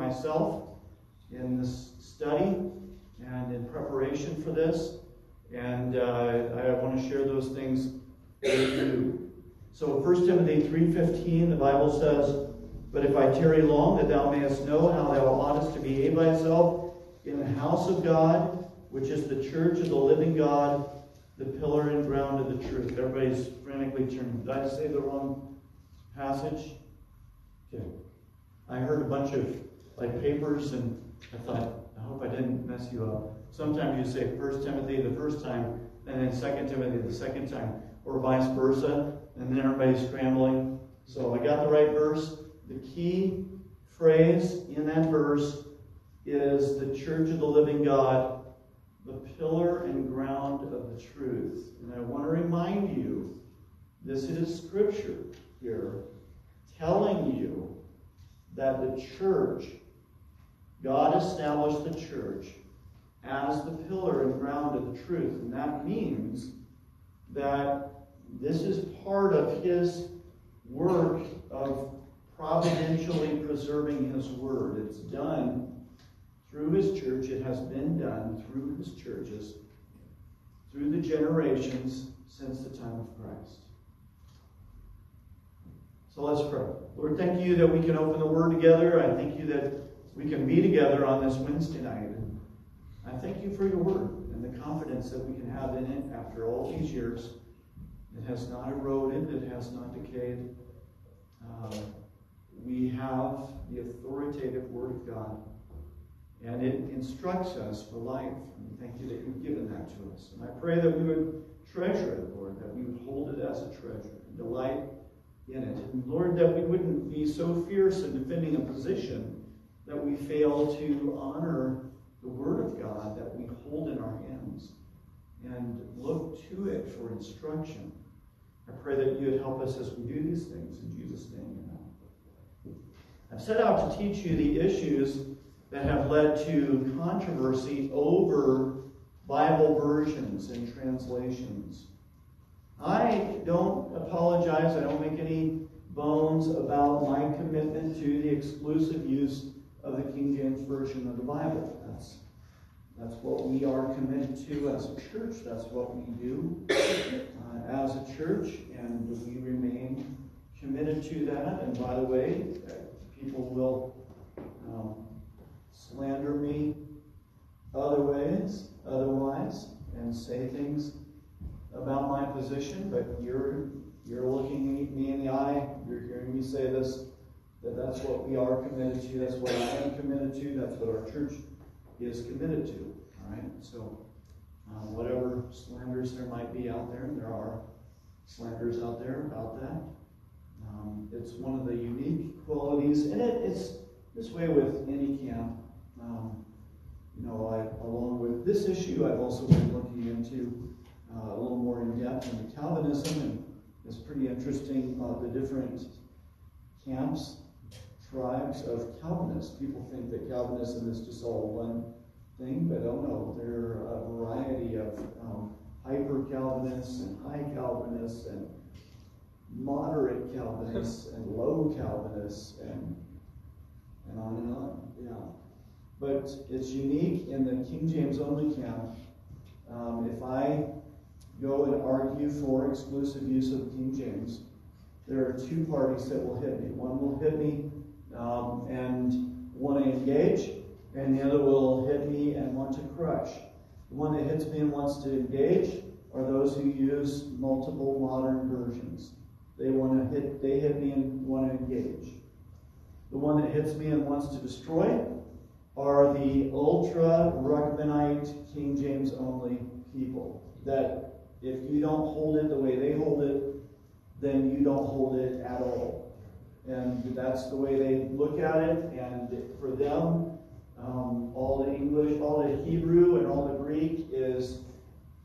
myself in this study and in preparation for this. And uh, I want to share those things with you. So 1 Timothy 3.15, the Bible says, But if I tarry long, that thou mayest know how thou oughtest to behave thyself in the house of God, which is the church of the living God, the pillar and ground of the truth. Everybody's frantically turning. Did I say the wrong passage? Okay. I heard a bunch of like papers and I thought, I hope I didn't mess you up. Sometimes you say First Timothy the first time, and then Second Timothy the second time, or vice versa, and then everybody's scrambling. So I got the right verse. The key phrase in that verse is the church of the living God, the pillar and ground of the truth. And I want to remind you, this is scripture here telling you that the church, God established the church as the pillar and ground of the truth. And that means that this is part of his work of providentially preserving his word. It's done through his church. It has been done through his churches, through the generations since the time of Christ. So let's pray. Lord, thank you that we can open the Word together. I thank you that we can be together on this Wednesday night. And I thank you for your Word and the confidence that we can have in it after all these years. It has not eroded, it has not decayed. Uh, we have the authoritative Word of God, and it instructs us for life. And thank you that you've given that to us. And I pray that we would treasure it, Lord, that we would hold it as a treasure and delight in it. And Lord, that we wouldn't be so fierce in defending a position that we fail to honor the Word of God that we hold in our hands and look to it for instruction. I pray that you would help us as we do these things. In Jesus' name, amen. I've set out to teach you the issues that have led to controversy over Bible versions and translations. I don't apologize. I don't make any bones about my commitment to the exclusive use of the King James Version of the Bible. That's, that's what we are committed to as a church. That's what we do uh, as a church, and we remain committed to that. And by the way, people will um, slander me other ways, otherwise, and say things about my position, but you're you're looking me in the eye, you're hearing me say this, that that's what we are committed to, that's what I am committed to, that's what our church is committed to. All right? So uh, whatever slanders there might be out there, there are slanders out there about that. Um, it's one of the unique qualities, and it, it's this way with any camp. Um, you know, I, along with this issue, I've also been looking into uh, a little more in depth into Calvinism, and it's pretty interesting uh, the different camps, tribes of Calvinists. People think that Calvinism is just all one thing, but oh no, there are a variety of um, hyper Calvinists and high Calvinists and moderate Calvinists and low Calvinists and and on and on. Yeah. But it's unique in the King James only camp. Um, if I go and argue for exclusive use of King James, there are two parties that will hit me. One will hit me um, and want to engage, and the other will hit me and want to crush. The one that hits me and wants to engage are those who use multiple modern versions. They want to hit, they hit me and want to engage. The one that hits me and wants to destroy are the ultra Ruckmanite King James only people that if you don't hold it the way they hold it, then you don't hold it at all. And that's the way they look at it. And for them, um, all the English, all the Hebrew, and all the Greek is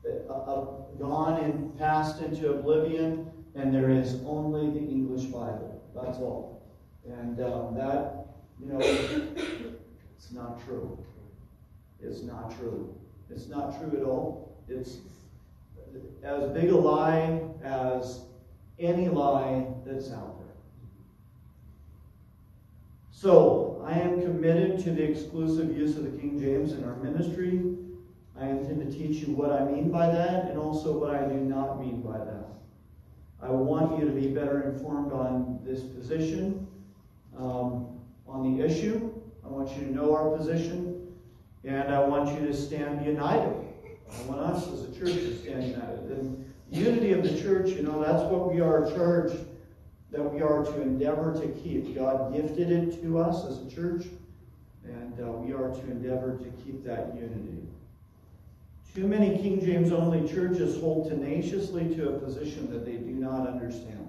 uh, uh, gone and passed into oblivion, and there is only the English Bible. That's all. And um, that, you know, it's not true. It's not true. It's not true at all. It's as big a lie as any lie that's out. So I am committed to the exclusive use of the King James in our ministry. I intend to teach you what I mean by that and also what I do not mean by that. I want you to be better informed on this position, um, on the issue. I want you to know our position, and I want you to stand united. I want us as a church to stand united. And unity of the church, you know, that's what we are charged that we are to endeavor to keep. God gifted it to us as a church, and uh, we are to endeavor to keep that unity. Too many King James only churches hold tenaciously to a position that they do not understand.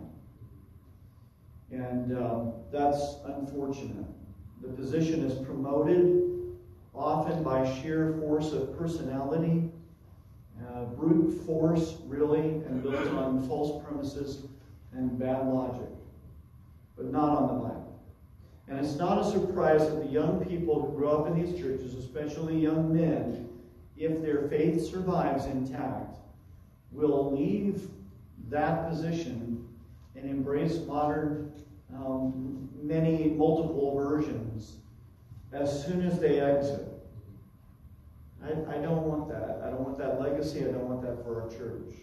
And um, that's unfortunate. The position is promoted often by sheer force of personality, uh, brute force, really, and built on false premises and bad logic, but not on the Bible. And it's not a surprise that the young people who grow up in these churches, especially young men, if their faith survives intact, will leave that position and embrace modern, um, many multiple versions as soon as they exit. I, I don't want that. I don't want that legacy. I don't want that for our church.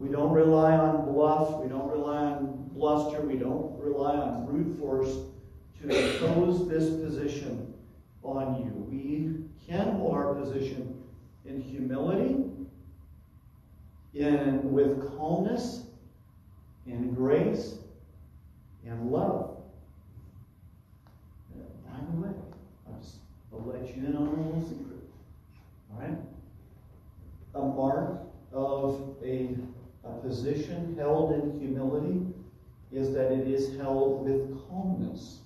We don't rely on bluff. We don't rely on bluster. We don't rely on brute force to impose this position on you. We can hold our position in humility, in with calmness, in grace, and love. By the way, I'll I'll let you in on a little secret. All right? A mark of a, a position held in humility is that it is held with calmness.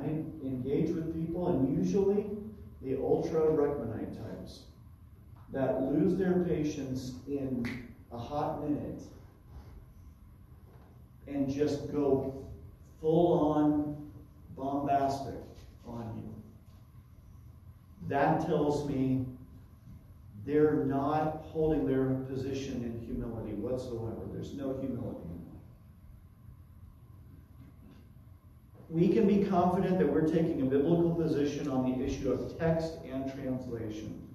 I Engage with people, and usually the ultra Ruckmanite types that lose their patience in a hot minute and just go full on bombastic on you. That tells me they're not holding their position in humility whatsoever. There's no humility we can be confident that we're taking a biblical position on the issue of text and translation.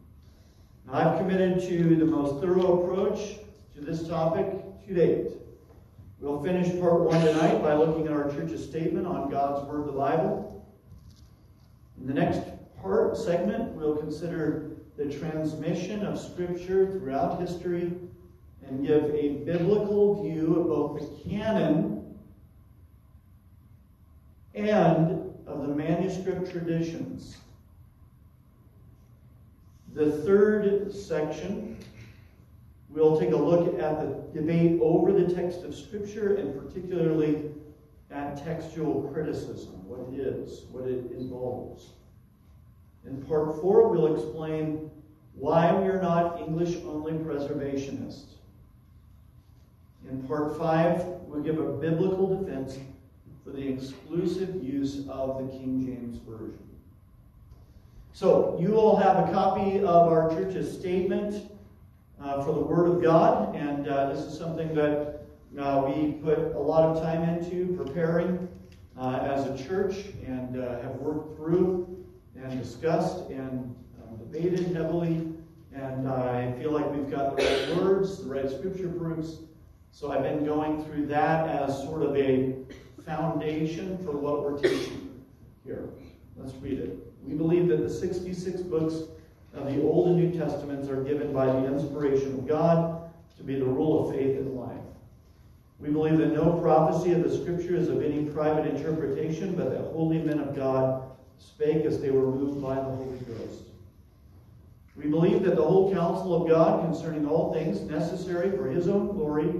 Now, I've committed to the most thorough approach to this topic to date. We'll finish part one tonight by looking at our church's statement on God's Word, the Bible. In the next part segment, we'll consider the transmission of Scripture throughout history and give a biblical view of both the canon and of the manuscript traditions. The third section, we'll take a look at the debate over the text of Scripture and particularly at textual criticism, what it is, what it involves. In part four, we'll explain why we are not English only preservationists. In part five, we'll give a biblical defense for the exclusive use of the King James Version. So, you all have a copy of our church's statement uh, for the Word of God, and uh, this is something that uh, we put a lot of time into preparing uh, as a church and uh, have worked through and discussed and um, debated heavily. And I feel like we've got the right words, the right scripture proofs. So I've been going through that as sort of a foundation for what we're teaching here. Let's read it. We believe that the 66 books of the Old and New Testaments are given by the inspiration of God to be the rule of faith in life. We believe that no prophecy of the Scripture is of any private interpretation, but that holy men of God spake as they were moved by the Holy Ghost. We believe that the whole counsel of God concerning all things necessary for his own glory,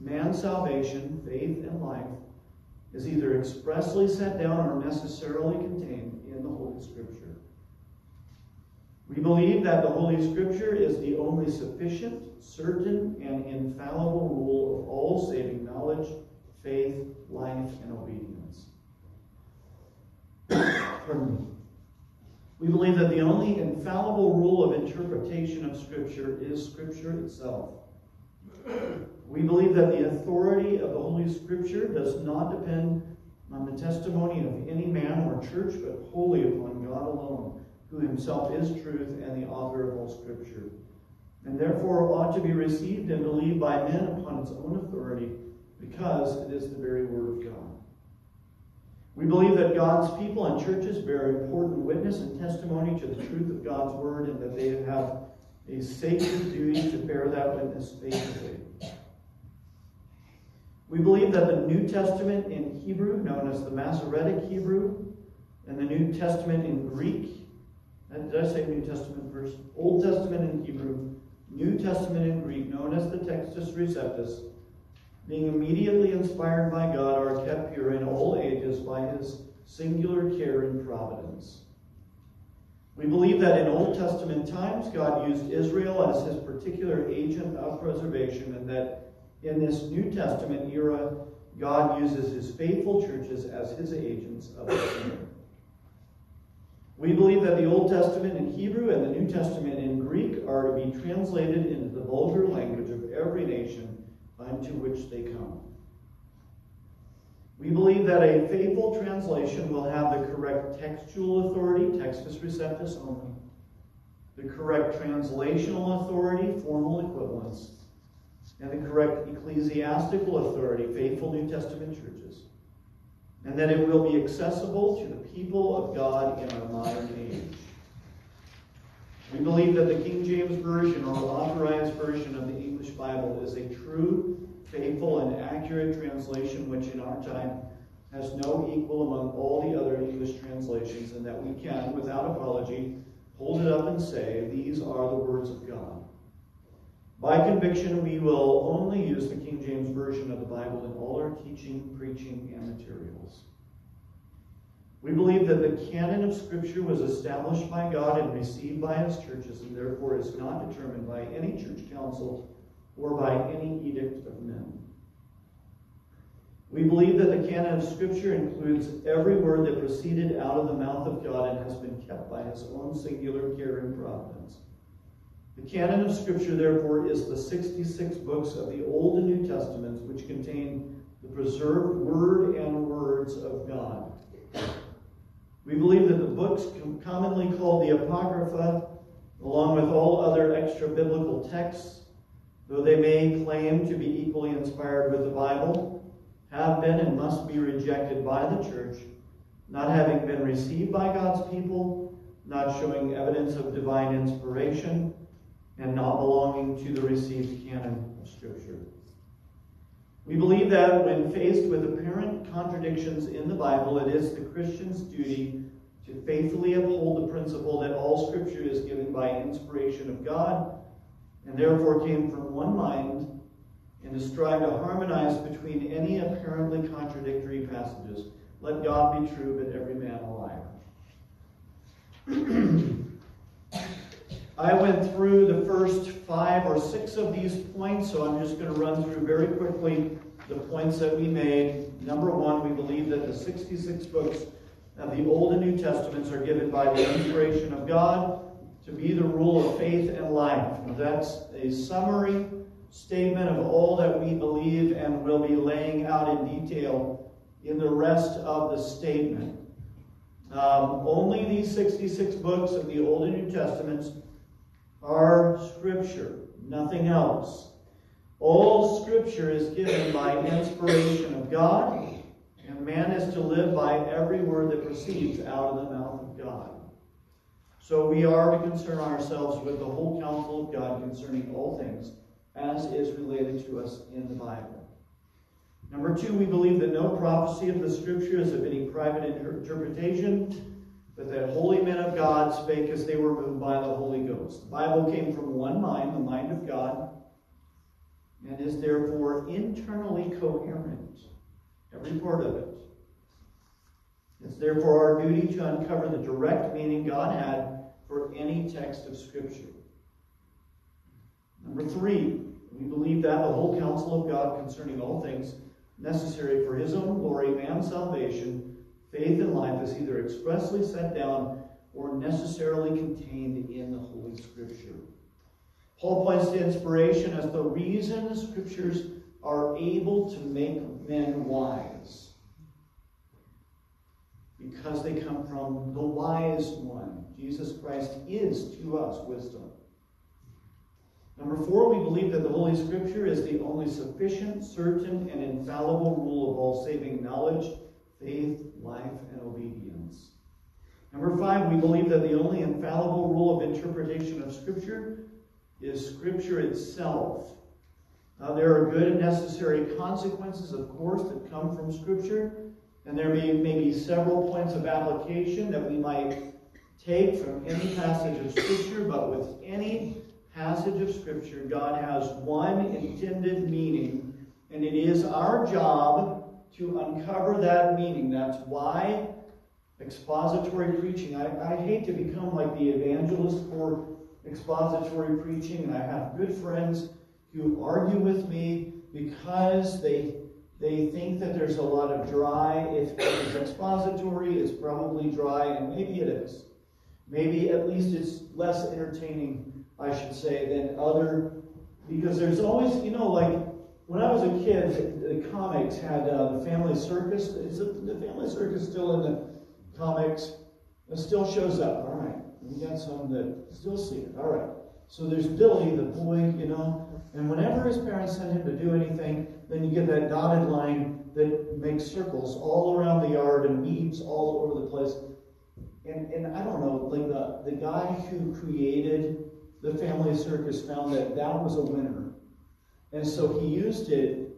man's salvation, faith, and life is either expressly set down or necessarily contained in the Holy Scripture. We believe that the Holy Scripture is the only sufficient, certain, and infallible rule of all saving knowledge, faith, life, and obedience. We believe that the only infallible rule of interpretation of Scripture is Scripture itself. We believe that the authority of the Holy Scripture does not depend on the testimony of any man or church, but wholly upon God alone, who himself is truth and the author of all Scripture, and therefore ought to be received and believed by men upon its own authority, because it is the very Word of God. We believe that God's people and churches bear important witness and testimony to the truth of God's Word, and that they have a sacred duty to bear that witness faithfully. We believe that the New Testament in Hebrew, known as the Masoretic Hebrew, and the New Testament in Greek, uh, did I say New Testament first? Old Testament in Hebrew, New Testament in Greek, known as the Textus Receptus, being immediately inspired by God, are kept pure in all ages by his singular care and providence. We believe that in Old Testament times, God used Israel as his particular agent of preservation, and that in this New Testament era, God uses his faithful churches as his agents of the We believe that the Old Testament in Hebrew and the New Testament in Greek are to be translated into the vulgar language of every nation unto which they come. We believe that a faithful translation will have the correct textual authority, textus receptus only, the correct translational authority, formal equivalence, and the correct ecclesiastical authority, faithful New Testament churches, and that it will be accessible to the people of God in our modern age. We believe that the King James Version or authorized version of the English Bible is a true, faithful, and accurate translation which in our time has no equal among all the other English translations, and that we can, without apology, hold it up and say, These are the words of God. By conviction, we will only use the King James Version of the Bible in all our teaching, preaching, and materials. We believe that the canon of Scripture was established by God and received by His churches, and therefore is not determined by any church council or by any edict of men. We believe that the canon of Scripture includes every word that proceeded out of the mouth of God and has been kept by His own singular care and providence. The canon of Scripture, therefore, is the 66 books of the Old and New Testaments, which contain the preserved word and words of God. We believe that the books commonly called the Apocrypha, along with all other extra biblical texts, though they may claim to be equally inspired with the Bible, have been and must be rejected by the church, not having been received by God's people, not showing evidence of divine inspiration, and not belonging to the received canon of Scripture. We believe that when faced with apparent contradictions in the Bible, it is the Christian's duty to faithfully uphold the principle that all Scripture is given by inspiration of God and therefore came from one mind and to strive to harmonize between any apparently contradictory passages. Let God be true, but every man a liar. I went through the first five or six of these points, so I'm just going to run through very quickly the points that we made. Number one, we believe that the 66 books of the Old and New Testaments are given by the inspiration of God to be the rule of faith and life. That's a summary statement of all that we believe and will be laying out in detail in the rest of the statement. Um, only these 66 books of the Old and New Testaments are Scripture, nothing else. All Scripture is given by inspiration of God, and man is to live by every word that proceeds out of the mouth of God. So we are to concern ourselves with the whole counsel of God concerning all things, as is related to us in the Bible. Number two, we believe that no prophecy of the Scripture is of any private interpretation but that holy men of God spake as they were moved by the Holy Ghost. The Bible came from one mind, the mind of God, and is therefore internally coherent, every part of it. It's therefore our duty to uncover the direct meaning God had for any text of Scripture. Number three, we believe that the whole counsel of God concerning all things necessary for his own glory, and salvation, Faith in life is either expressly set down or necessarily contained in the Holy Scripture. Paul points to inspiration as the reason the Scriptures are able to make men wise. because they come from the wise one. Jesus Christ is to us wisdom. Number four, we believe that the Holy Scripture is the only sufficient, certain, and infallible rule of all saving knowledge, faith, life, and obedience. Number five, we believe that the only infallible rule of interpretation of Scripture is Scripture itself. Now, there are good and necessary consequences, of course, that come from Scripture, and there may, may be several points of application that we might take from any passage of Scripture, but with any passage of Scripture, God has one intended meaning, and it is our job to uncover that meaning. That's why expository preaching, I, I hate to become like the evangelist for expository preaching, and I have good friends who argue with me because they they think that there's a lot of dry. If it's expository, it's probably dry, and maybe it is. Maybe at least it's less entertaining I should say, than other, because there's always, you know, like when I was a kid, the, comics had uh, the Family Circus. Is it, the Family Circus still in the comics? It still shows up. All right, we got some that still see it. All right. So there's Billy, the boy, you know, and whenever his parents send him to do anything, then you get that dotted line that makes circles all around the yard and weeds all over the place. And, and I don't know, like the, the guy who created the family circus found that that was a winner. And so he used it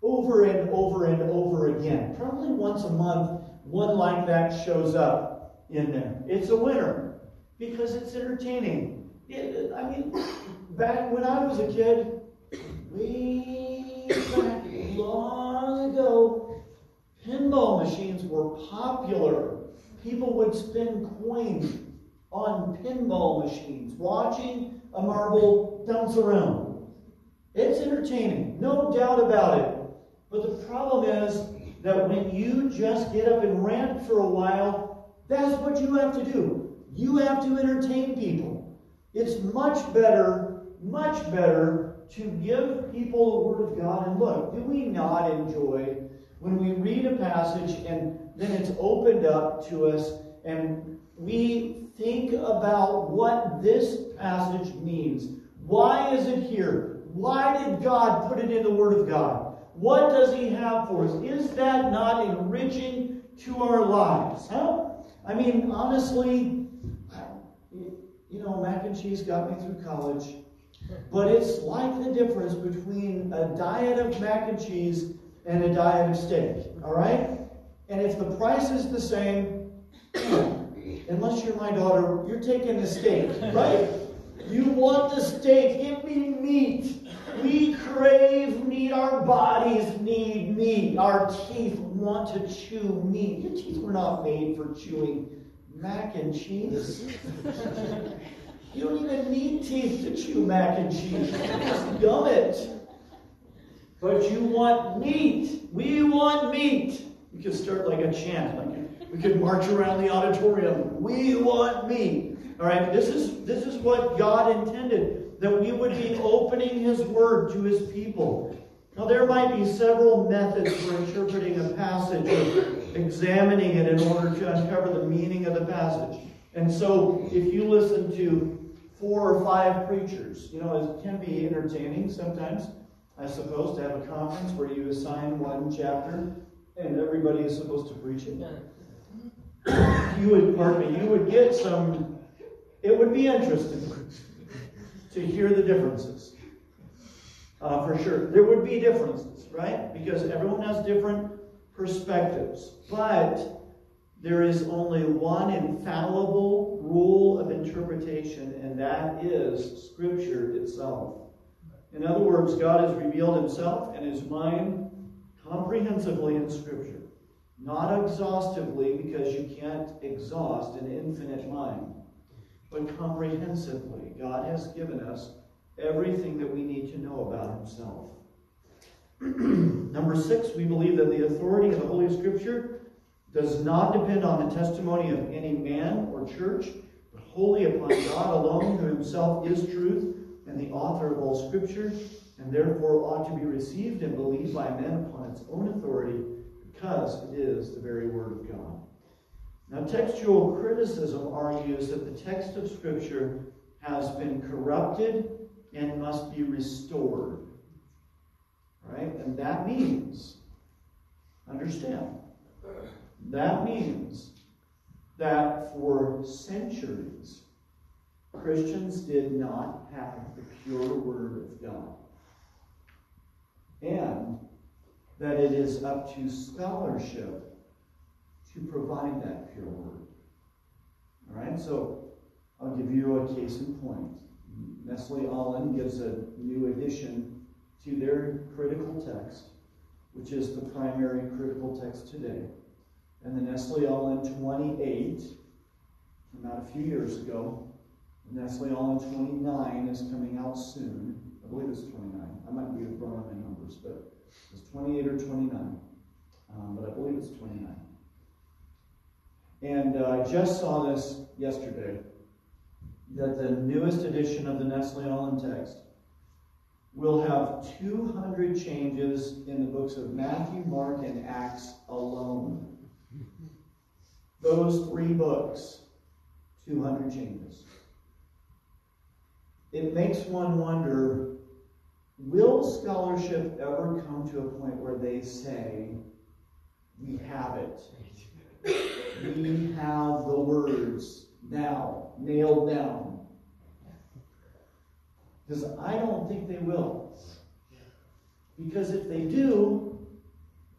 over and over and over again. Probably once a month, one like that shows up in there. It's a winner because it's entertaining. It, I mean, back when I was a kid, way back long ago, pinball machines were popular. People would spend coins on pinball machines, watching a marble bounce around. It's entertaining, no doubt about it. But the problem is that when you just get up and rant for a while, that's what you have to do. You have to entertain people. It's much better, much better to give people the Word of God. And look, do we not enjoy when we read a passage and then it's opened up to us and we think about what this passage means. Why is it here? Why did God put it in the Word of God? What does He have for us? Is that not enriching to our lives? Huh? I mean, honestly, you know, mac and cheese got me through college, but it's like the difference between a diet of mac and cheese and a diet of steak, all right? And if the price is the same, unless you're my daughter, you're taking the steak, right? You want the steak. Give me meat. We crave meat. Our bodies need meat. Our teeth want to chew meat. Your teeth were not made for chewing mac and cheese. you don't even need teeth to chew mac and cheese. Just gum it. But you want meat. We want meat. You could start like a chant, like we could march around the auditorium. We want meat. All right, this is this is what God intended that we would be opening His Word to His people. Now there might be several methods for interpreting a passage or examining it in order to uncover the meaning of the passage. And so, if you listen to four or five preachers, you know, it can be entertaining sometimes. I suppose to have a conference where you assign one chapter and everybody is supposed to preach it you would, pardon me, you would get some, it would be interesting to hear the differences. Uh, for sure. There would be differences, right? Because everyone has different perspectives. But there is only one infallible rule of interpretation, and that is Scripture itself. In other words, God has revealed himself and his mind comprehensively in Scripture. Not exhaustively, because you can't exhaust an infinite mind, but comprehensively. God has given us everything that we need to know about Himself. Number six, we believe that the authority of the Holy Scripture does not depend on the testimony of any man or church, but wholly upon God alone, who Himself is truth and the author of all Scripture, and therefore ought to be received and believed by men upon its own authority because it is the very Word of God. Now, textual criticism argues that the text of Scripture has been corrupted and must be restored. Right? And that means, understand, that means that for centuries, Christians did not have the pure Word of God. And that it is up to scholarship to provide that pure Word. All right, so I'll give you a case in point. Nestle Aland gives a new addition to their critical text, which is the primary critical text today. And the Nestle Aland 28 came out a few years ago. The Nestle Aland 29 is coming out soon. I believe it's 29. I might be wrong on my numbers, but it's 28 or 29. Um, but I believe it's 29. And uh, I just saw this yesterday that the newest edition of the Nestle Aland text will have 200 changes in the books of Matthew, Mark, and Acts alone. Those three books, 200 changes. It makes one wonder will scholarship ever come to a point where they say, we have it? We have the words now, nailed down. Because I don't think they will. Because if they do,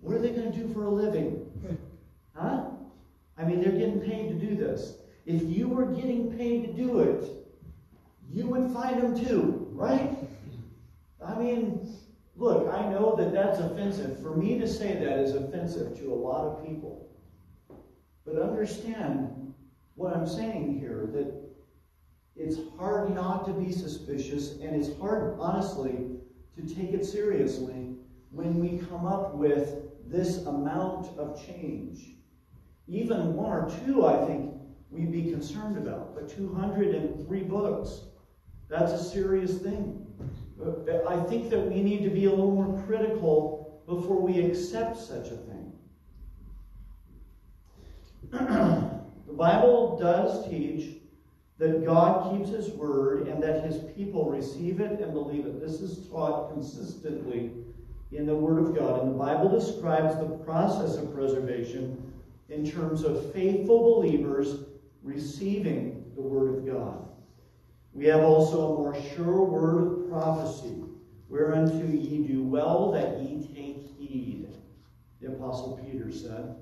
what are they going to do for a living? Huh? I mean, they're getting paid to do this. If you were getting paid to do it, you would find them too, right? I mean, look, I know that that's offensive. For me to say that is offensive to a lot of people. But understand what I'm saying here that it's hard not to be suspicious, and it's hard, honestly, to take it seriously when we come up with this amount of change. Even one or two, I think, we'd be concerned about. But 203 books, that's a serious thing. I think that we need to be a little more critical before we accept such a thing. The Bible does teach that God keeps His word and that His people receive it and believe it. This is taught consistently in the Word of God. And the Bible describes the process of preservation in terms of faithful believers receiving the Word of God. We have also a more sure word of prophecy, whereunto ye do well that ye take heed, the Apostle Peter said.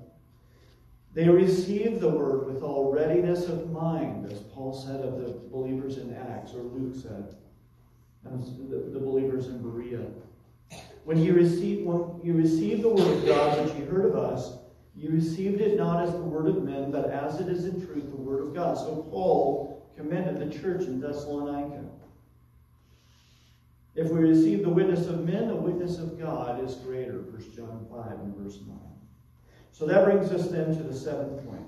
They receive the word with all readiness of mind, as Paul said of the believers in Acts, or Luke said, and the, the believers in Berea. When you receive when you receive the word of God which you heard of us, you received it not as the word of men, but as it is in truth the word of God. So Paul commended the church in Thessalonica. If we receive the witness of men, the witness of God is greater. 1 John 5 and verse 9. So that brings us then to the seventh point.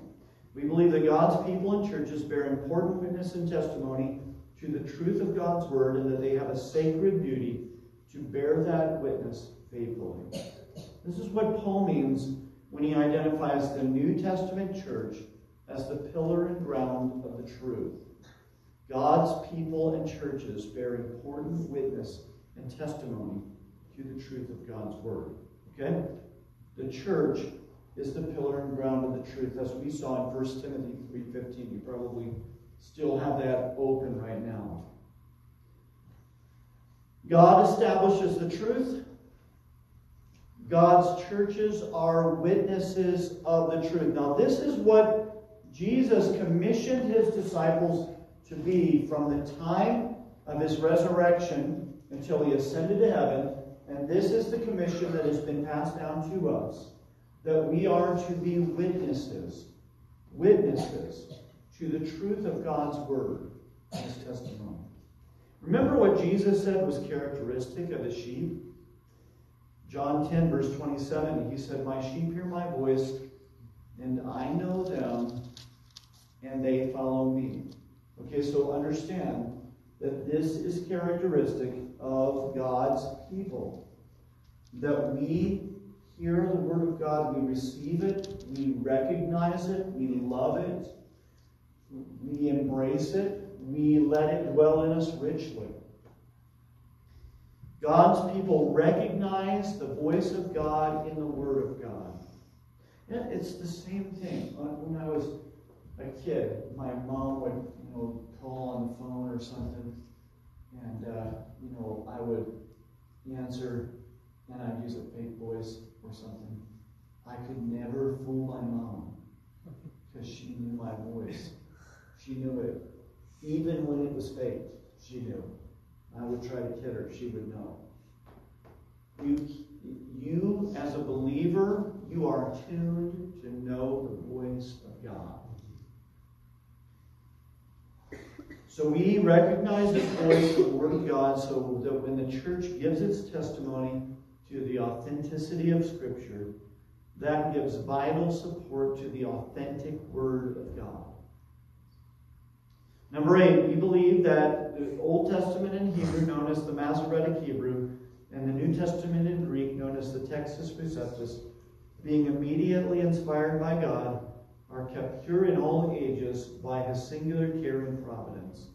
We believe that God's people and churches bear important witness and testimony to the truth of God's word and that they have a sacred duty to bear that witness faithfully. This is what Paul means when he identifies the New Testament church as the pillar and ground of the truth. God's people and churches bear important witness and testimony to the truth of God's word. Okay? The church is the pillar and ground of the truth, as we saw in 1 Timothy 3.15. You probably still have that open right now. God establishes the truth. God's churches are witnesses of the truth. Now, this is what Jesus commissioned his disciples to be from the time of his resurrection until he ascended to heaven. And this is the commission that has been passed down to us that we are to be witnesses, witnesses to the truth of God's word and his testimony. Remember what Jesus said was characteristic of his sheep? John 10, verse 27, he said, My sheep hear my voice, and I know them, and they follow me. Okay, so understand that this is characteristic of God's people. That we hear the Word of God, we receive it, we recognize it, we love it, we embrace it, we let it dwell in us richly. God's people recognize the voice of God in the Word of God. And it's the same thing. When I was a kid, my mom would, you know, call on the phone or something, and uh, you know, I would answer, and I'd use a fake voice or something. I could never fool my mom because she knew my voice. She knew it. Even when it was fake, she knew. I would try to kid her, she would know. You, you as a believer, you are tuned to know the voice of God. So we recognize the voice of the Word of God so that when the church gives its testimony to the authenticity of Scripture, that gives vital support to the authentic Word of God. Number eight, we believe that the Old Testament in Hebrew, known as the Masoretic Hebrew, and the New Testament in Greek, known as the Textus Receptus, being immediately inspired by God, are kept pure in all ages by his singular care and providence.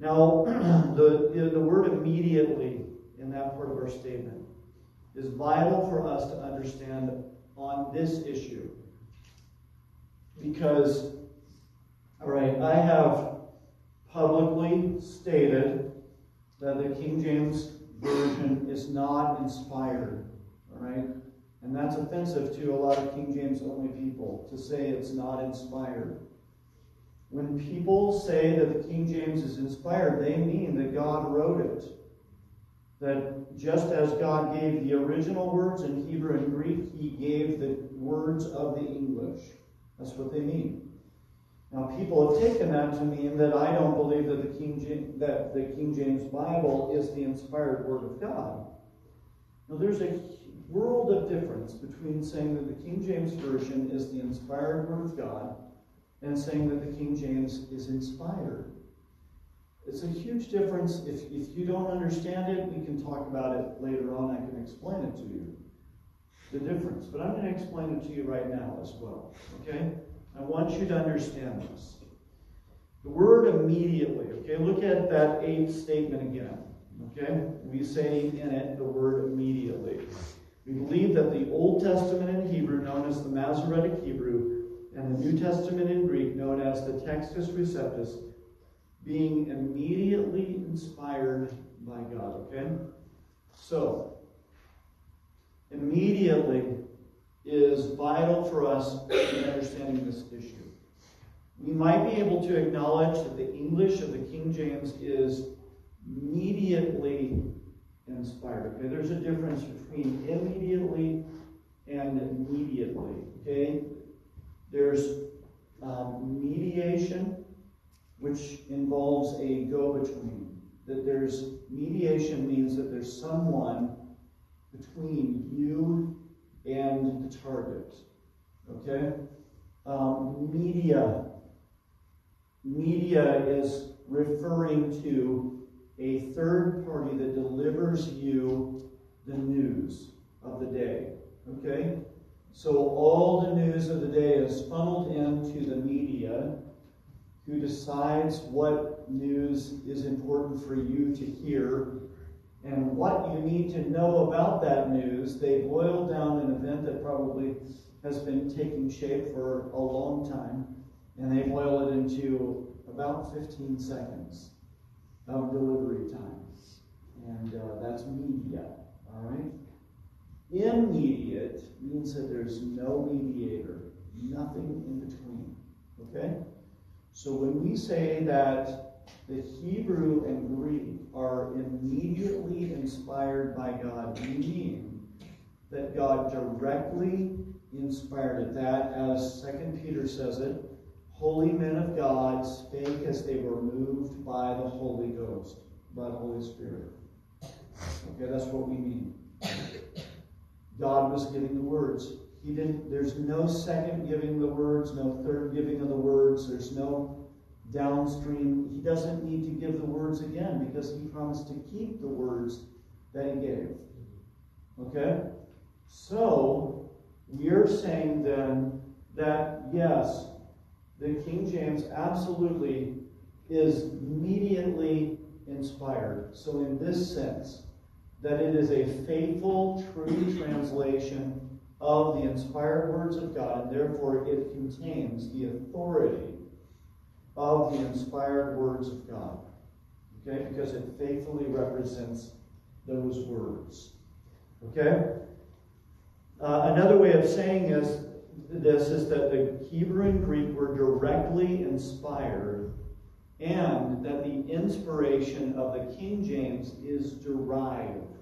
Now, the, the, word immediately in that part of our statement is vital for us to understand on this issue. Because, all right, I have publicly stated that the King James Version is not inspired, all right? And that's offensive to a lot of King James only people to say it's not inspired. When people say that the King James is inspired, they mean that God wrote it. That just as God gave the original words in Hebrew and Greek, he gave the words of the English. That's what they mean. Now, people have taken that to mean that I don't believe that the King James, that the King James Bible is the inspired Word of God. Now, there's a world of difference between saying that the King James Version is the inspired Word of God and saying that the King James is inspired. It's a huge difference. If, if you don't understand it, we can talk about it later on. I can explain it to you. The difference. But I'm going to explain it to you right now as well. Okay? I want you to understand this. The word immediately, okay, look at that eighth statement again. Okay? We say in it the word immediately. We believe that the Old Testament in Hebrew, known as the Masoretic Hebrew, and the New Testament in Greek, known as the Textus Receptus, being immediately inspired by God. Okay? So, immediately is vital for us in understanding this issue. We might be able to acknowledge that the English of the King James is immediately inspired. Okay, there's a difference between immediately and immediately. Okay, there's um, mediation, which involves a go-between. That there's mediation means that there's someone between you and the target. Okay, um, media. Media is referring to a third party that delivers you the news of the day. Okay? So all the news of the day is funneled into the media who decides what news is important for you to hear and what you need to know about that news. They boil down an event that probably has been taking shape for a long time and they boil it into about 15 seconds of delivery time. And uh, that's media, all right? Immediate means that there's no mediator, nothing in between, okay? So when we say that the Hebrew and Greek are immediately inspired by God, we mean that God directly inspired it. That, as Second Peter says it, holy men of God spake as they were moved by the Holy Ghost, by the Holy Spirit. Okay, that's what we mean. God was giving the words. He didn't, there's no second giving the words, no third giving of the words, there's no downstream. He doesn't need to give the words again because he promised to keep the words that he gave. Okay? So, we're saying then that yes, the King James absolutely is immediately inspired. So, in this sense, that it is a faithful, true translation of the inspired words of God, and therefore it contains the authority of the inspired words of God. Okay? Because it faithfully represents those words. Okay? Uh, another way of saying is, this is that the Hebrew and Greek were directly inspired, and that the inspiration of the King James is derived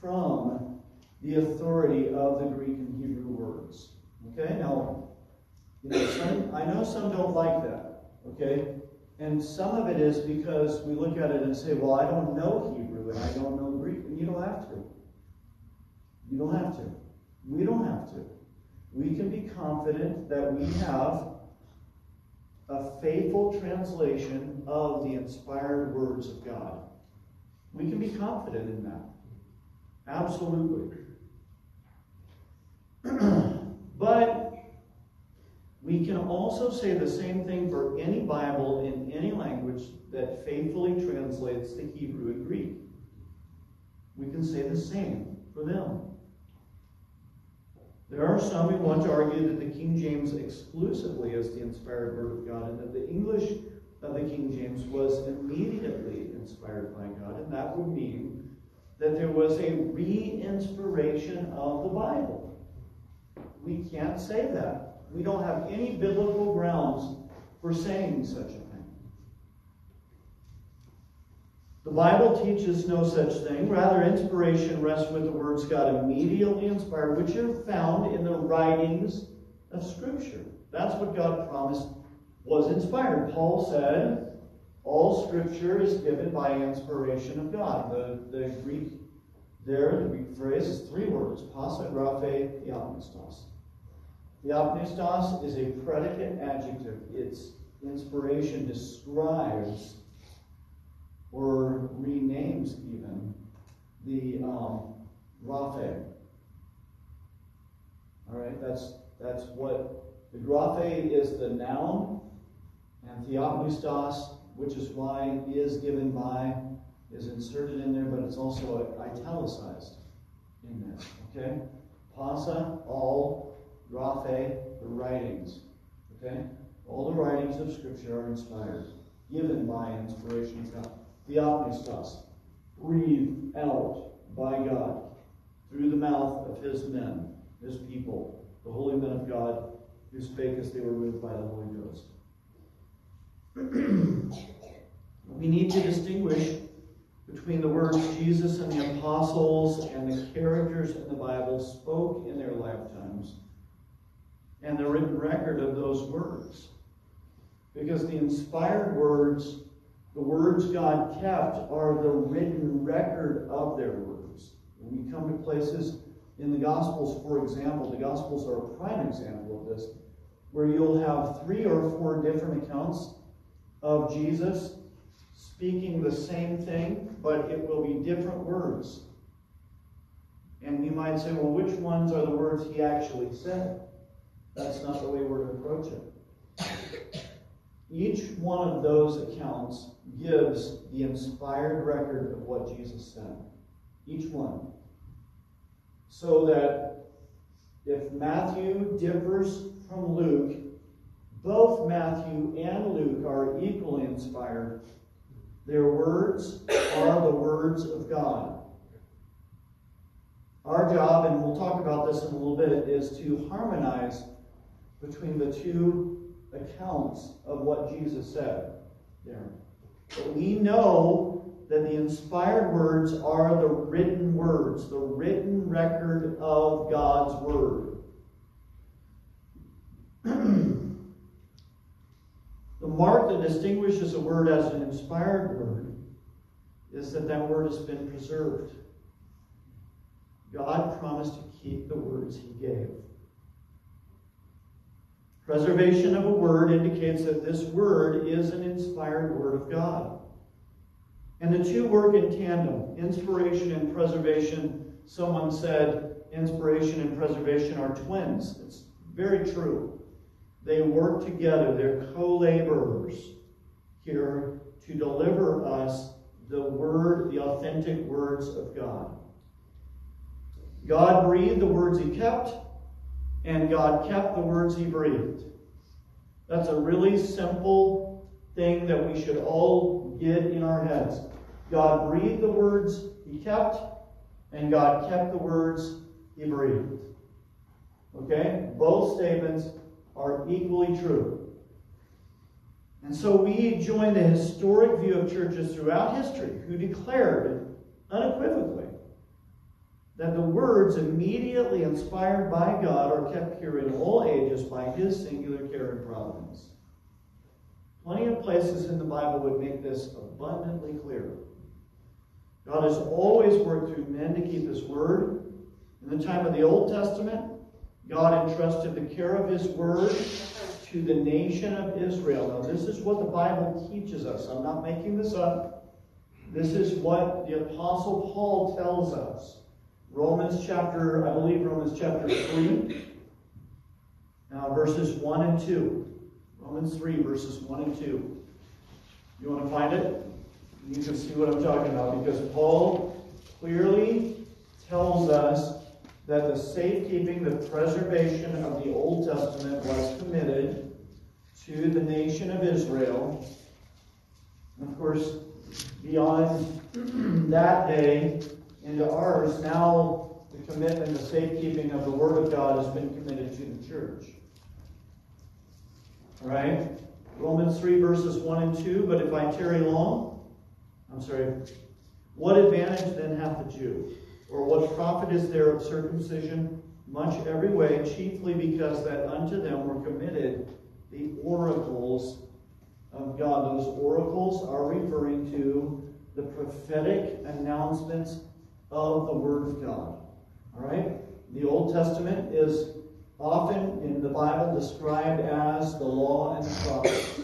from the authority of the Greek and Hebrew words. Okay? Now, you know, some, I know some don't like that. Okay? And some of it is because we look at it and say, well, I don't know Hebrew and I don't know Greek. And you don't have to. You don't have to. We don't have to. We can be confident that we have a faithful translation of the inspired words of God. We can be confident in that. Absolutely. but we can also say the same thing for any Bible in any language that faithfully translates the Hebrew and Greek. We can say the same for them. There are some who want to argue that the King James exclusively is the inspired word of God and that the English of the King James was immediately inspired by God, and that would mean that there was a re inspiration of the Bible. We can't say that. We don't have any biblical grounds for saying such a thing. The Bible teaches no such thing. Rather, inspiration rests with the words God immediately inspired, which are found in the writings of Scripture. That's what God promised was inspired. Paul said, all Scripture is given by inspiration of God. The, the Greek there, the Greek phrase is three words, pasa, graphe, theopneustos. Theopneustos is a predicate adjective. Its inspiration describes or renames even the um, graphe. All right, that's that's what the graphe is the noun, and theopneustos, which is why is given by, is inserted in there, but it's also italicized in there. Okay, pasa all graphe the writings. Okay, all the writings of Scripture are inspired, given by inspiration of God theopneustos, breathed out by God through the mouth of his men, his people, the holy men of God who spake as they were moved by the Holy Ghost. we need to distinguish between the words Jesus and the apostles and the characters in the Bible spoke in their lifetimes and the written record of those words. Because the inspired words the words God kept are the written record of their words. When we come to places in the Gospels, for example, the Gospels are a prime example of this, where you'll have three or four different accounts of Jesus speaking the same thing, but it will be different words. And you might say, well, which ones are the words he actually said? That's not the way we're to approach it. Each one of those accounts gives the inspired record of what Jesus said. Each one. So that if Matthew differs from Luke, both Matthew and Luke are equally inspired. Their words are the words of God. Our job, and we'll talk about this in a little bit, is to harmonize between the two accounts of what Jesus said there. But we know that the inspired words are the written words, the written record of God's Word. the mark that distinguishes a word as an inspired word is that that word has been preserved. God promised to keep the words he gave. Preservation of a word indicates that this word is an inspired word of God. And the two work in tandem inspiration and preservation, someone said, inspiration and preservation are twins. It's very true. They work together, they're co laborers here to deliver us the word, the authentic words of God. God breathed the words he kept, and God kept the words he breathed. That's a really simple thing that we should all get in our heads. God breathed the words he kept, and God kept the words he breathed. Okay? Both statements are equally true. And so we join the historic view of churches throughout history who declared unequivocally that the words immediately inspired by God are kept pure in all ages by His singular care and providence. Plenty of places in the Bible would make this abundantly clear. God has always worked through men to keep His word. In the time of the Old Testament, God entrusted the care of His word to the nation of Israel. Now, this is what the Bible teaches us. I'm not making this up. This is what the Apostle Paul tells us. Romans chapter, I believe Romans chapter 3, now verses 1 and 2. Romans 3, verses 1 and 2. You want to find it? You can see what I'm talking about because Paul clearly tells us that the safekeeping, the preservation of the Old Testament was committed to the nation of Israel. And of course, beyond that day into ours, now the commitment, the safekeeping of the Word of God has been committed to the church. All right? Romans 3, verses 1 and 2. But if I tarry long, I'm sorry, what advantage then hath the Jew? Or what profit is there of circumcision? Much every way, chiefly because that unto them were committed the oracles of God. Those oracles are referring to the prophetic announcements of the Word of God. All right? The Old Testament is often in the Bible described as the law and the prophets.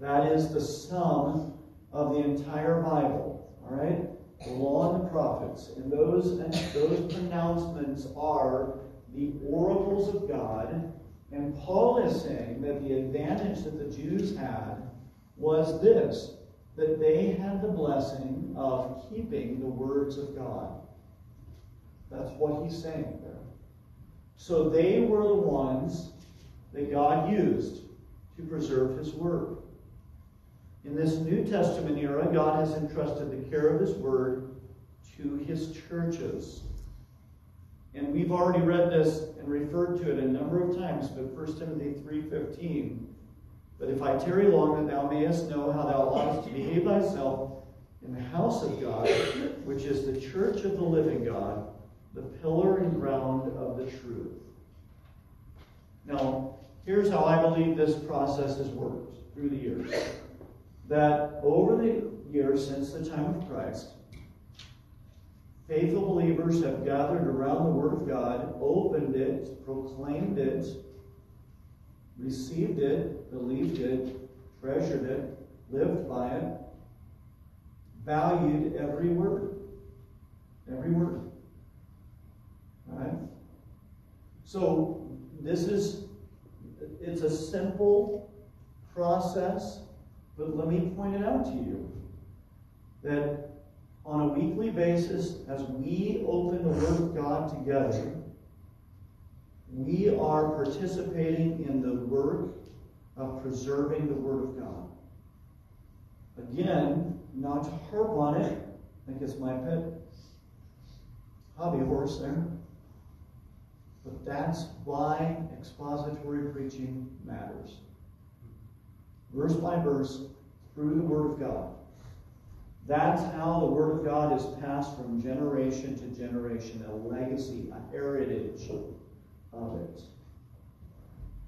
That is the sum of the entire Bible. All right? the law and the prophets, and those and those pronouncements are the oracles of God. And Paul is saying that the advantage that the Jews had was this that they had the blessing of keeping the words of God. That's what he's saying there. So they were the ones that God used to preserve his word. In this New Testament era, God has entrusted the care of His Word to His churches. And we've already read this and referred to it a number of times, but 1 Timothy 3.15, But if I tarry long, that thou mayest know how thou oughtest to behave thyself in the house of God, which is the church of the living God, the pillar and ground of the truth. Now, here's how I believe this process has worked through the years that over the years since the time of Christ, faithful believers have gathered around the Word of God, opened it, proclaimed it, received it, believed it, treasured it, lived by it, valued every word. Every word. All right? So, this is, it's a simple process but let me point it out to you that on a weekly basis, as we open the Word of God together, we are participating in the work of preserving the Word of God. Again, not to harp on it, I think it's my pet hobby horse there. But that's why expository preaching matters verse by verse, through the Word of God. That's how the Word of God is passed from generation to generation, a legacy, a heritage of it.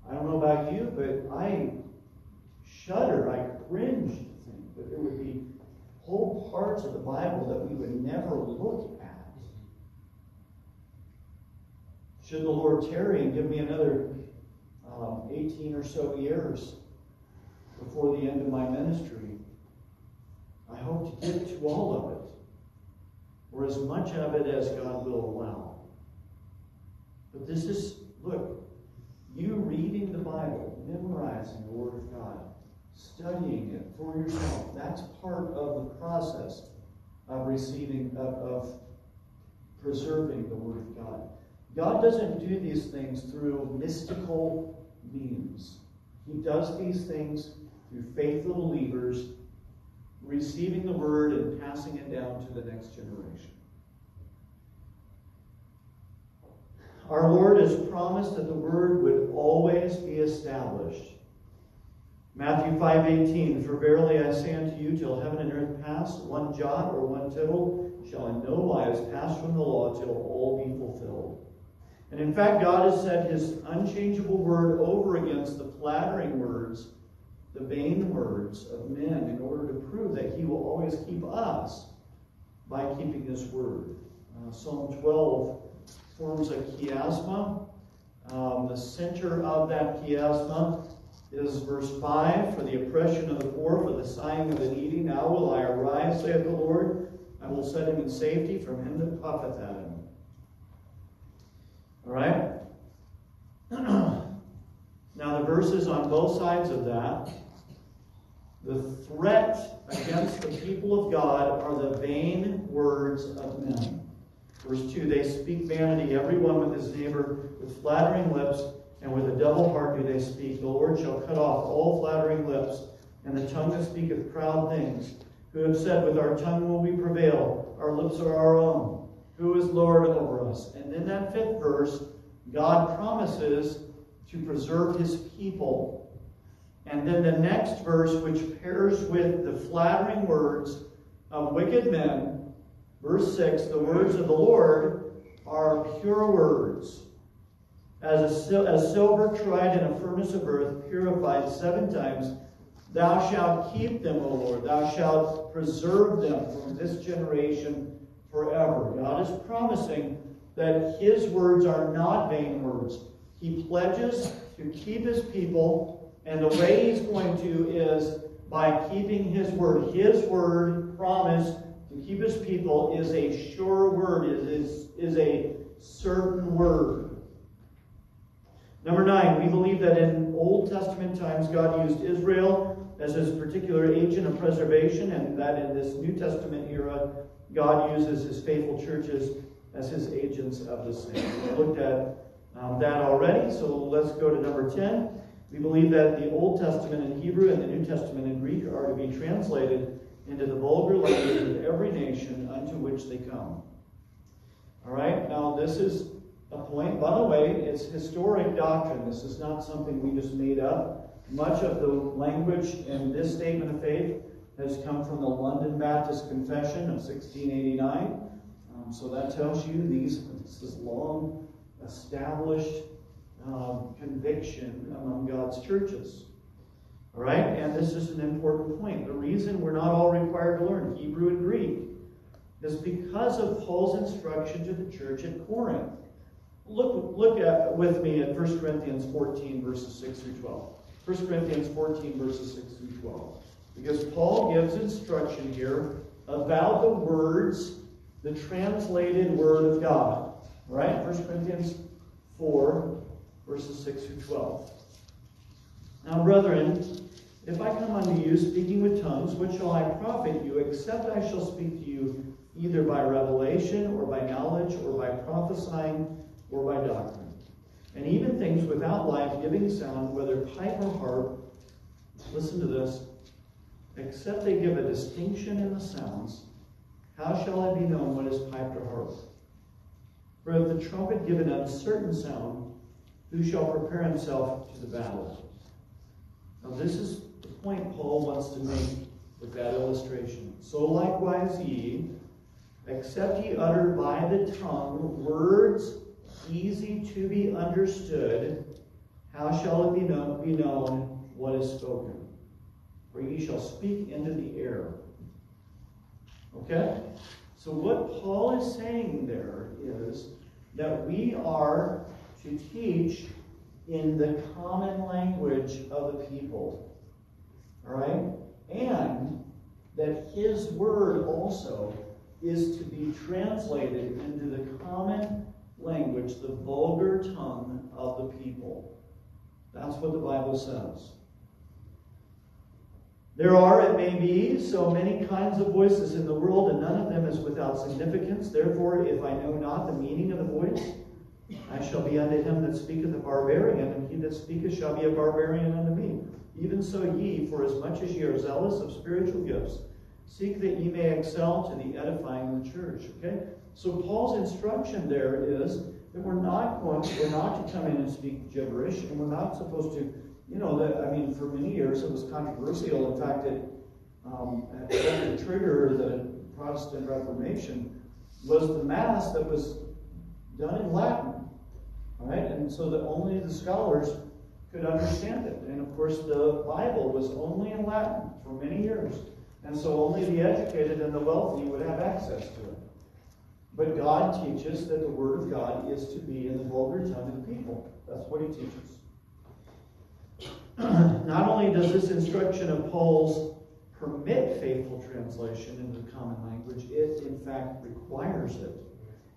I don't know about you, but I shudder, I cringe to think that there would be whole parts of the Bible that we would never look at. Should the Lord tarry and give me another um, 18 or so years, before the end of my ministry, I hope to get to all of it, or as much of it as God will allow. But this is, look, you reading the Bible, memorizing the Word of God, studying it for yourself, that's part of the process of receiving, of, of preserving the Word of God. God doesn't do these things through mystical means. He does these things through faithful believers receiving the Word and passing it down to the next generation. Our Lord has promised that the Word would always be established. Matthew 5:18 For verily I say unto you till heaven and earth pass one jot or one tittle shall in no wise pass from the law till all be fulfilled. And in fact God has set his unchangeable word over against the flattering words, the vain words of men in order to prove that he will always keep us by keeping his word. Uh, Psalm 12 forms a chiasma. Um, the center of that chiasma is verse 5 For the oppression of the poor, for the sighing of the needy. Now will I arise, saith the Lord. I will set him in safety from him that puffeth at him. All right? now, the verses on both sides of that the threat against the people of God are the vain words of men. Verse 2 They speak vanity, every one with his neighbor, with flattering lips, and with a double heart do they speak. The Lord shall cut off all flattering lips, and the tongue that speaketh proud things. Who have said, With our tongue will we prevail, our lips are our own. Who is Lord over us? And in that fifth verse, God promises to preserve his people. And then the next verse, which pairs with the flattering words of wicked men, Verse 6 The words of the Lord are pure words. As, a, as silver tried in a furnace of earth, purified seven times, thou shalt keep them, O Lord. Thou shalt preserve them from this generation forever. God is promising that his words are not vain words. He pledges to keep his people, and the way he's going to is by keeping his word. His word promised keep his people is a sure word, is, is, is a certain word. Number nine, we believe that in Old Testament times God used Israel as his particular agent of preservation, and that in this New Testament era, God uses his faithful churches as his agents of the same. We looked at um, that already, so let's go to number 10. We believe that the Old Testament in Hebrew and the New Testament in Greek are to be translated into the vulgar language of every nation unto which they come. All right, now this is a point, by the way, it's historic doctrine. This is not something we just made up. Much of the language in this statement of faith has come from the London Baptist Confession of 1689. Um, so that tells you these this is long established um, conviction among God's churches. All right? And this is an important point. The reason we're not all required to learn Hebrew and Greek is because of Paul's instruction to the church at Corinth. Look, look at with me at 1 Corinthians 14, verses 6 through 12. 1 Corinthians 14, verses 6 through 12. Because Paul gives instruction here about the words, the translated word of God. Right? 1 Corinthians 4, verses 6 through 12. Now, brethren, if I come unto you speaking with tongues, what shall I profit you, except I shall speak to you either by revelation, or by knowledge, or by prophesying, or by doctrine? And even things without life giving sound, whether pipe or harp, listen to this, except they give a distinction in the sounds, how shall it be known what is piped or harp? For if the trumpet give an uncertain sound, who shall prepare himself to the battle? Now, this is point Paul wants to make with that illustration. So likewise ye, except ye utter by the tongue words easy to be understood, how shall it be known, be known what is spoken? For ye shall speak into the air. Okay? So what Paul is saying there is that we are to teach in the common language of the people. All right? And that his word also is to be translated into the common language, the vulgar tongue of the people. That's what the Bible says. There are, it may be, so many kinds of voices in the world, and none of them is without significance. Therefore, if I know not the meaning of the voice, I shall be unto him that speaketh a barbarian, and he that speaketh shall be a barbarian unto me. Even so ye, for as much as ye are zealous of spiritual gifts, seek that ye may excel to the edifying of the church. Okay? So Paul's instruction there is that we're not going, we're not to come in and speak gibberish, and we're not supposed to, you know, that I mean, for many years it was controversial. In fact, it um, the trigger the Protestant Reformation was the Mass that was done in Latin, right? And so that only the scholars could understand it. And of course, the Bible was only in Latin for many years. And so only the educated and the wealthy would have access to it. But God teaches that the Word of God is to be in the vulgar tongue of the people. That's what He teaches. Not only does this instruction of Paul's permit faithful translation into the common language, it in fact requires it.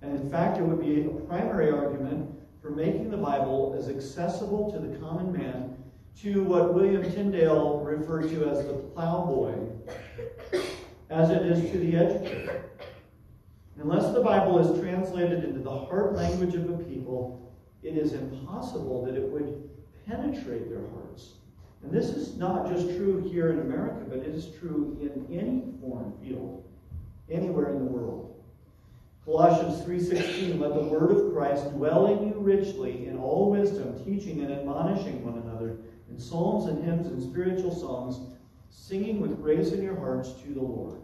And in fact, it would be a primary argument for making the Bible as accessible to the common man to what William Tyndale referred to as the plowboy, as it is to the educated. Unless the Bible is translated into the heart language of a people, it is impossible that it would penetrate their hearts. And this is not just true here in America, but it is true in any foreign field, anywhere in the world. Colossians 3:16 Let the word of Christ dwell in you richly in all wisdom, teaching and admonishing one another in psalms and hymns and spiritual songs, singing with grace in your hearts to the Lord.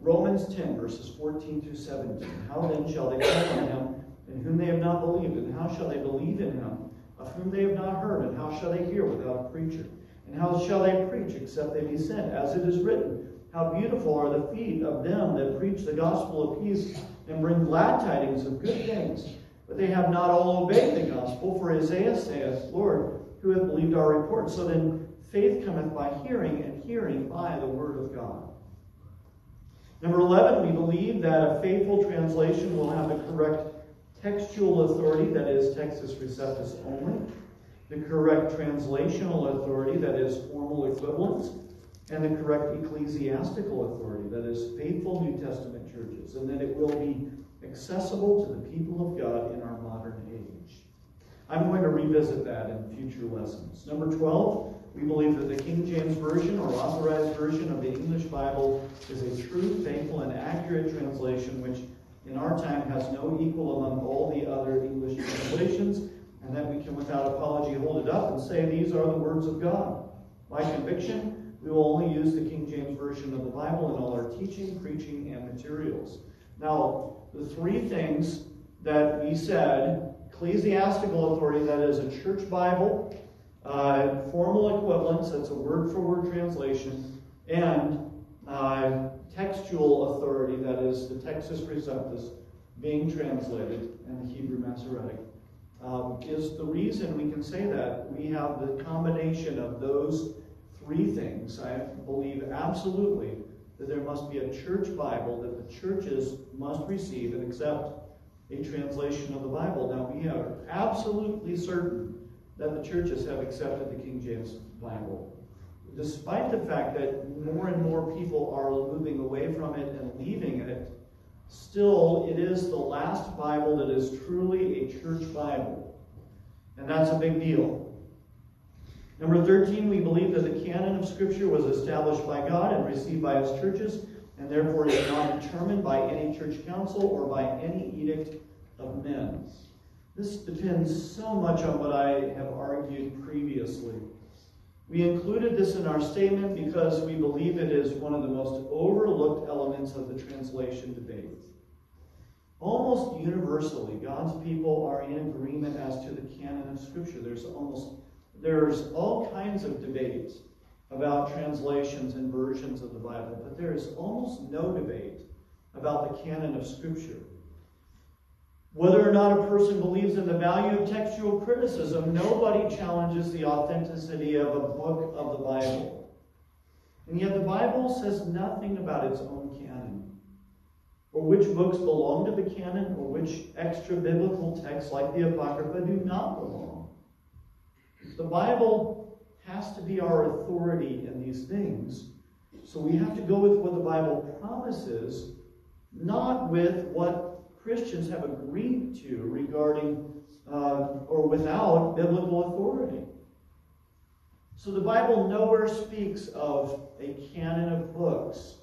Romans 10 verses 14 through 17. How then shall they call on him in whom they have not believed? And how shall they believe in him of whom they have not heard? And how shall they hear without a preacher? And how shall they preach except they be sent? As it is written, How beautiful are the feet of them that preach the gospel of peace and bring glad tidings of good things. But they have not all obeyed the gospel, for Isaiah saith, Lord, who hath believed our report? So then faith cometh by hearing, and hearing by the word of God. Number 11, we believe that a faithful translation will have the correct textual authority, that is, Textus Receptus only, the correct translational authority, that is, formal equivalence, and the correct ecclesiastical authority, that is, faithful New Testament and that it will be accessible to the people of God in our modern age. I'm going to revisit that in future lessons. Number 12, we believe that the King James Version or authorized version of the English Bible is a true, faithful, and accurate translation which in our time has no equal among all the other English translations, and that we can without apology hold it up and say these are the words of God. By conviction, we will only use the King James Version of the Bible in all our teaching, preaching, and materials. Now, the three things that we said ecclesiastical authority, that is a church Bible, uh, formal equivalence, that's a word for word translation, and uh, textual authority, that is the Textus Receptus, being translated, and the Hebrew Masoretic. Um, is the reason we can say that. We have the combination of those three things. I believe absolutely that there must be a church Bible that the churches must receive and accept a translation of the Bible. Now, we are absolutely certain that the churches have accepted the King James Bible. Despite the fact that more and more people are moving away from it and leaving it, still it is the last Bible that is truly a church Bible. And that's a big deal. Number 13, we believe that the canon of Scripture was established by God and received by his churches, and therefore is not determined by any church council or by any edict of men. This depends so much on what I have argued previously. We included this in our statement because we believe it is one of the most overlooked elements of the translation debate. Almost universally, God's people are in agreement as to the canon of Scripture. There's almost there's all kinds of debates about translations and versions of the Bible, but there is almost no debate about the canon of Scripture. Whether or not a person believes in the value of textual criticism, nobody challenges the authenticity of a book of the Bible. And yet the Bible says nothing about its own canon or which books belong to the canon, or which extra biblical texts, like the Apocrypha, do not belong. The Bible has to be our authority in these things. So we have to go with what the Bible promises, not with what Christians have agreed to regarding uh, or without biblical authority. So the Bible nowhere speaks of a canon of books.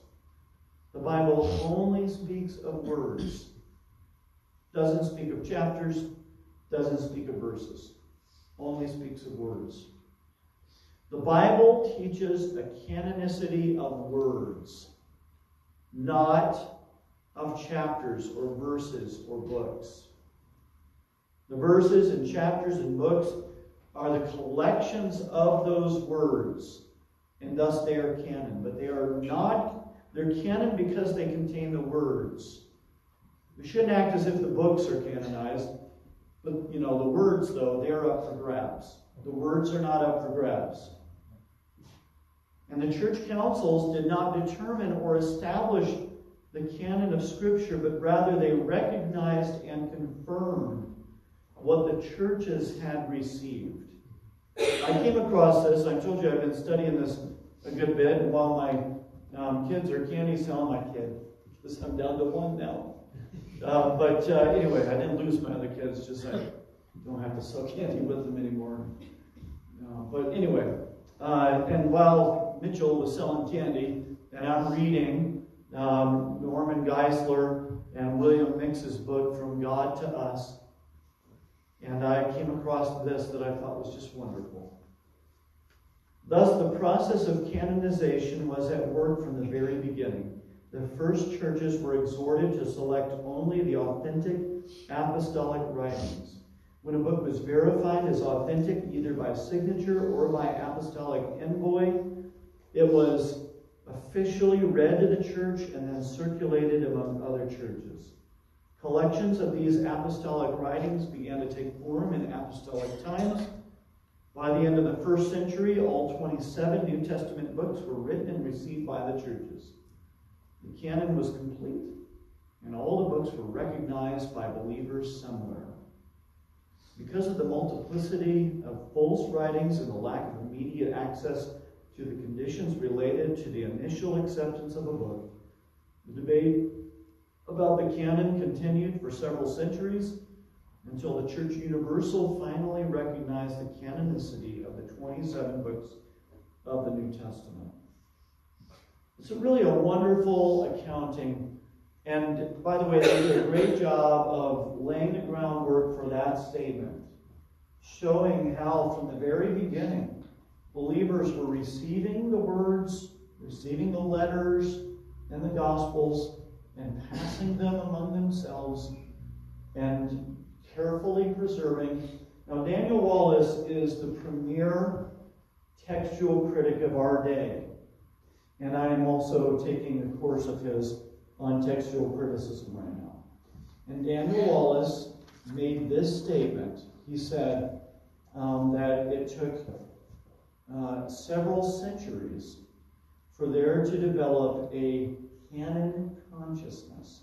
The Bible only speaks of words. Doesn't speak of chapters, doesn't speak of verses. Only speaks of words. The Bible teaches the canonicity of words, not of chapters or verses or books. The verses and chapters and books are the collections of those words, and thus they are canon. But they are not, they're canon because they contain the words. We shouldn't act as if the books are canonized. But, you know, the words, though, they are up for grabs. The words are not up for grabs. And the church councils did not determine or establish the canon of Scripture, but rather they recognized and confirmed what the churches had received. I came across this. I told you I've been studying this a good bit, and while my um, kids are candy selling, my kid, because I'm down to one now. Uh, but uh, anyway, I didn't lose my other kids, just I don't have to candy with them anymore. Uh, but anyway, uh, and while Mitchell was selling candy, and I'm reading um, Norman Geisler and William Nix's book, From God to Us, and I came across this that I thought was just wonderful. Thus, the process of canonization was at work from the very beginning. The first churches were exhorted to select only the authentic apostolic writings. When a book was verified as authentic either by signature or by apostolic envoy, it was officially read to the church and then circulated among other churches. Collections of these apostolic writings began to take form in apostolic times. By the end of the first century, all 27 New Testament books were written and received by the churches. The canon was complete, and all the books were recognized by believers somewhere. Because of the multiplicity of false writings and the lack of immediate access to the conditions related to the initial acceptance of a book, the debate about the canon continued for several centuries until the Church Universal finally recognized the canonicity of the 27 books of the New Testament. It's really a wonderful accounting. And by the way, they did a great job of laying the groundwork for that statement, showing how from the very beginning, believers were receiving the words, receiving the letters and the gospels, and passing them among themselves and carefully preserving. Now, Daniel Wallace is the premier textual critic of our day. And I am also taking a course of his on textual criticism right now. And Daniel Wallace made this statement. He said um, that it took uh, several centuries for there to develop a canon consciousness.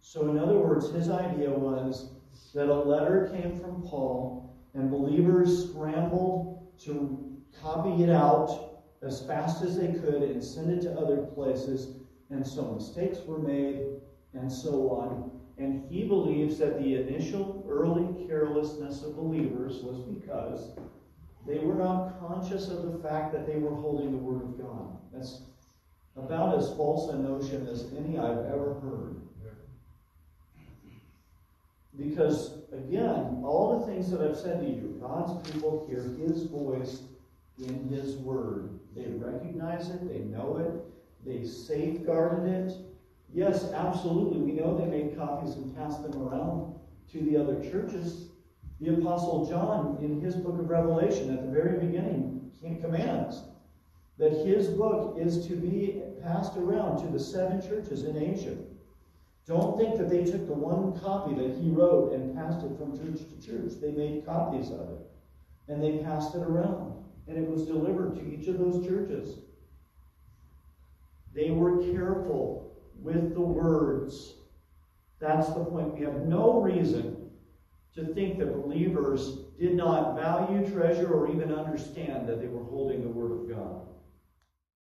So, in other words, his idea was that a letter came from Paul, and believers scrambled to copy it out as fast as they could and send it to other places, and so mistakes were made, and so on. And he believes that the initial early carelessness of believers was because they were not conscious of the fact that they were holding the Word of God. That's about as false a notion as any I've ever heard. Because, again, all the things that I've said to you, God's people hear His voice in His Word. They recognize it, they know it, they safeguarded it. Yes, absolutely, we know they made copies and passed them around to the other churches. The Apostle John, in his book of Revelation, at the very beginning, commands that his book is to be passed around to the seven churches in Asia. Don't think that they took the one copy that he wrote and passed it from church to church. They made copies of it and they passed it around. And it was delivered to each of those churches. They were careful with the words That's the point. We have no reason to think that believers did not value, treasure, or even understand that they were holding the Word of God.